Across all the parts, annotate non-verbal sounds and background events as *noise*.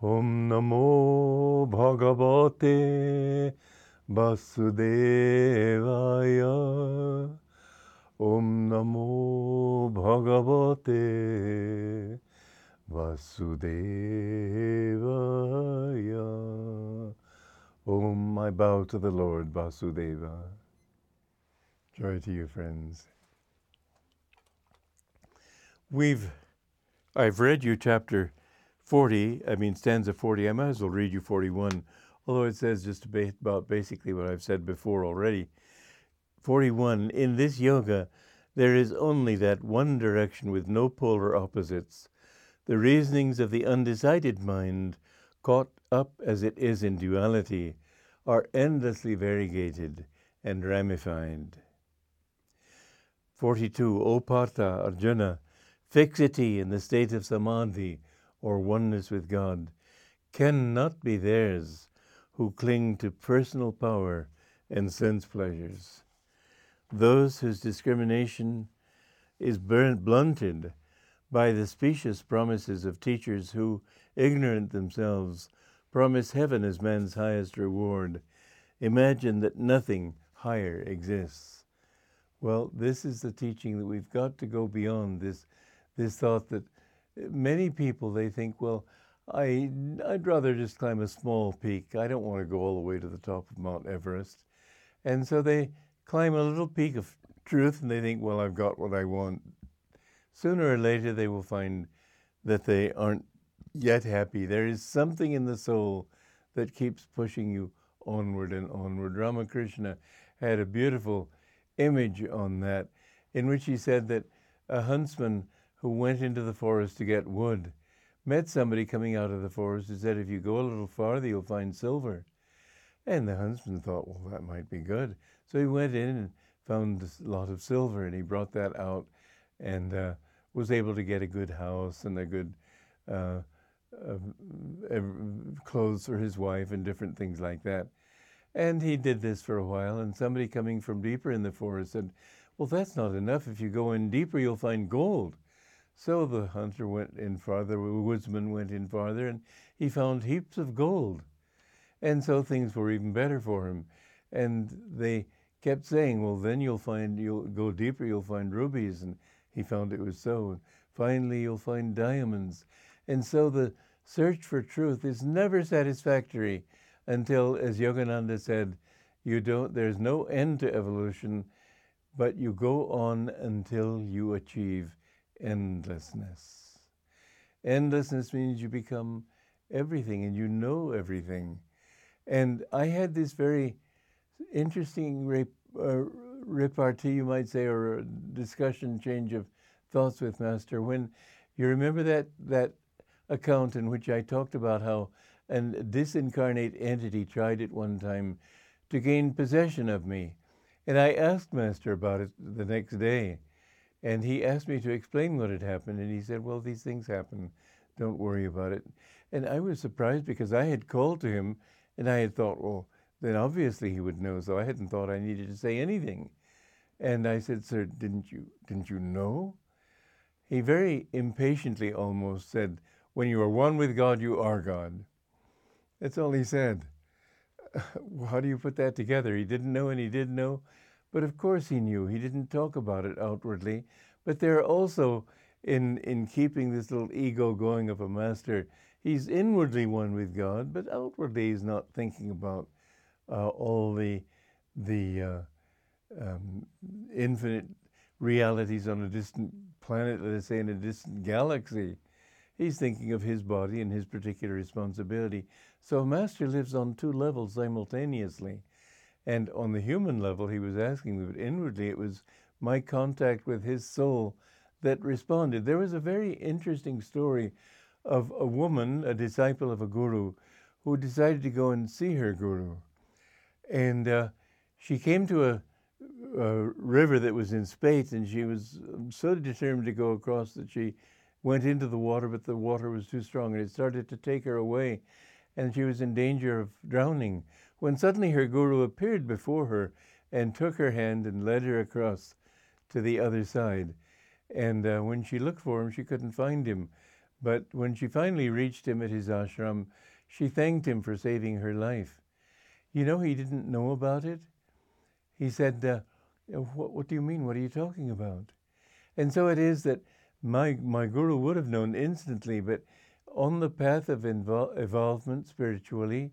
Om Namo Bhagavate Vasudevaya. Om Namo Bhagavate Vasudevaya. Om, I bow to the Lord Vasudeva. Joy to you, friends. We've, I've read you chapter 40, I mean stanza 40. I might as well read you 41, although it says just about basically what I've said before already. 41, in this yoga, there is only that one direction with no polar opposites. The reasonings of the undecided mind, caught up as it is in duality, are endlessly variegated and ramified. 42. O Partha, Arjuna, fixity in the state of samadhi, or oneness with God, cannot be theirs who cling to personal power and sense pleasures. Those whose discrimination is blunted by the specious promises of teachers who, ignorant themselves, promise heaven as man's highest reward, imagine that nothing higher exists. Well, this is the teaching that we've got to go beyond this, this thought that many people they think, well, I I'd rather just climb a small peak. I don't want to go all the way to the top of Mount Everest, and so they climb a little peak of truth, and they think, well, I've got what I want. Sooner or later, they will find that they aren't yet happy. There is something in the soul that keeps pushing you onward and onward. Ramakrishna had a beautiful image on that, in which he said that a huntsman who went into the forest to get wood met somebody coming out of the forest and said, If you go a little farther, you'll find silver. And the huntsman thought, Well, that might be good. So he went in and found a lot of silver, and he brought that out and uh, was able to get a good house and a good uh, uh, clothes for his wife and different things like that. And he did this for a while, and somebody coming from deeper in the forest said, Well, that's not enough. If you go in deeper, you'll find gold. So the hunter went in farther, the woodsman went in farther, and he found heaps of gold. And so things were even better for him. And they kept saying, well, then you'll find, you'll go deeper, you'll find rubies. And he found it was so. And finally, you'll find diamonds. And so the search for truth is never satisfactory until, as Yogananda said, you don't, there's no end to evolution, but you go on until you achieve endlessness. Endlessness means you become everything and you know everything. And I had this very interesting uh, repartee, you might say, or discussion change of thoughts with Master when you remember that, that account in which I talked about how a disincarnate entity tried at one time to gain possession of me. And I asked Master about it the next day. And he asked me to explain what had happened, and he said, Well, these things happen. Don't worry about it. And I was surprised because I had called to him and I had thought, Well, then obviously he would know, so I hadn't thought I needed to say anything. And I said, Sir, didn't you didn't you know? He very impatiently almost said, When you are one with God, you are God. That's all he said. *laughs* How do you put that together? He didn't know and he did know. But of course he knew. He didn't talk about it outwardly. But there also, in, in keeping this little ego going of a master, he's inwardly one with God, but outwardly he's not thinking about uh, all the, the uh, um, infinite realities on a distant planet, let us say in a distant galaxy. He's thinking of his body and his particular responsibility. So a master lives on two levels simultaneously. And on the human level, he was asking me, but inwardly, it was my contact with his soul that responded. There was a very interesting story of a woman, a disciple of a guru, who decided to go and see her guru. And uh, she came to a, a, river that was in space, and she was so determined to go across that she went into the water, but the water was too strong, and it started to take her away, and she was in danger of drowning when suddenly her guru appeared before her and took her hand and led her across to the other side. And uh, when she looked for him, she couldn't find him. But when she finally reached him at his ashram, she thanked him for saving her life. You know, he didn't know about it. He said, uh, what, what do you mean? What are you talking about? And so it is that my, my guru would have known instantly, but on the path of invol- evolvement spiritually,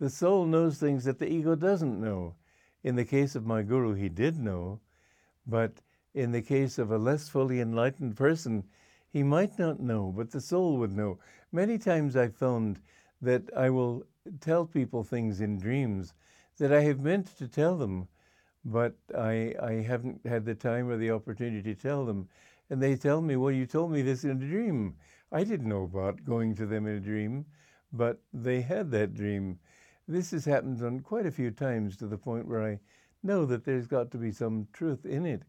the soul knows things that the ego doesn't know. In the case of my guru, he did know, but in the case of a less fully enlightened person, he might not know, but the soul would know. Many times I've found that I will tell people things in dreams that I have meant to tell them, but I, I haven't had the time or the opportunity to tell them. And they tell me, Well, you told me this in a dream. I didn't know about going to them in a dream, but they had that dream. This has happened on quite a few times to the point where I know that there's got to be some truth in it,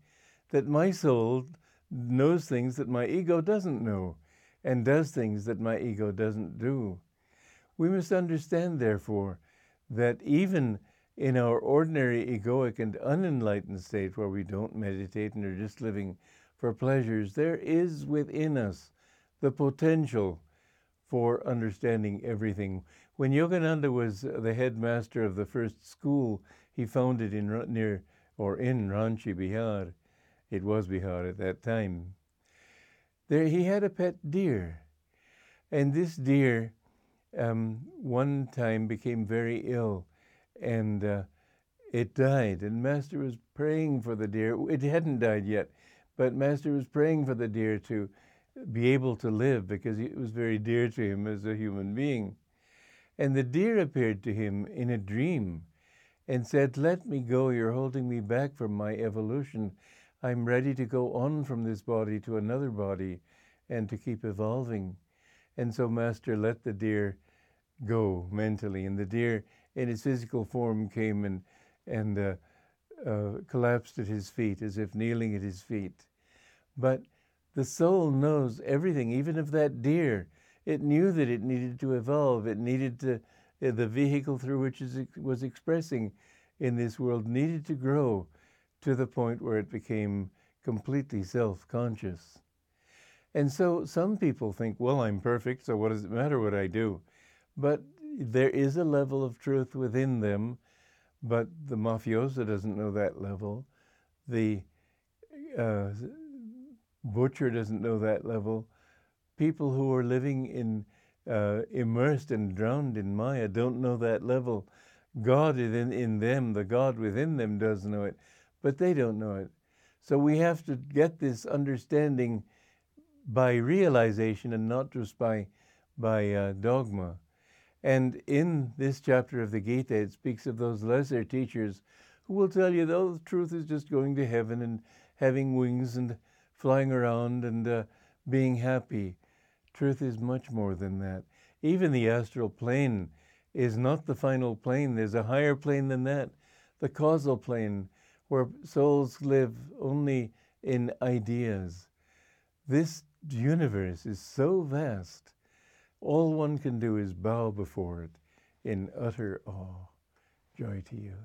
that my soul knows things that my ego doesn't know and does things that my ego doesn't do. We must understand, therefore, that even in our ordinary egoic and unenlightened state where we don't meditate and are just living for pleasures, there is within us the potential for understanding everything. When Yogananda was the headmaster of the first school he founded in near or in Ranchi, Bihar, it was Bihar at that time. There he had a pet deer, and this deer um, one time became very ill, and uh, it died. And Master was praying for the deer. It hadn't died yet, but Master was praying for the deer to be able to live because it was very dear to him as a human being. And the deer appeared to him in a dream and said, Let me go, you're holding me back from my evolution. I'm ready to go on from this body to another body and to keep evolving. And so Master let the deer go mentally, and the deer in its physical form came and, and uh, uh, collapsed at his feet as if kneeling at his feet. But the soul knows everything, even of that deer. It knew that it needed to evolve. It needed to, uh, the vehicle through which it was expressing in this world needed to grow to the point where it became completely self conscious. And so some people think, well, I'm perfect, so what does it matter what I do? But there is a level of truth within them, but the mafioso doesn't know that level. The uh, butcher doesn't know that level. People who are living in uh, immersed and drowned in Maya don't know that level. God in, in them, the God within them does know it, but they don't know it. So we have to get this understanding by realization and not just by, by uh, dogma. And in this chapter of the Gita, it speaks of those lesser teachers who will tell you, though, the truth is just going to heaven and having wings and flying around and uh, being happy. Truth is much more than that. Even the astral plane is not the final plane. There's a higher plane than that, the causal plane, where souls live only in ideas. This universe is so vast, all one can do is bow before it in utter awe. Joy to you.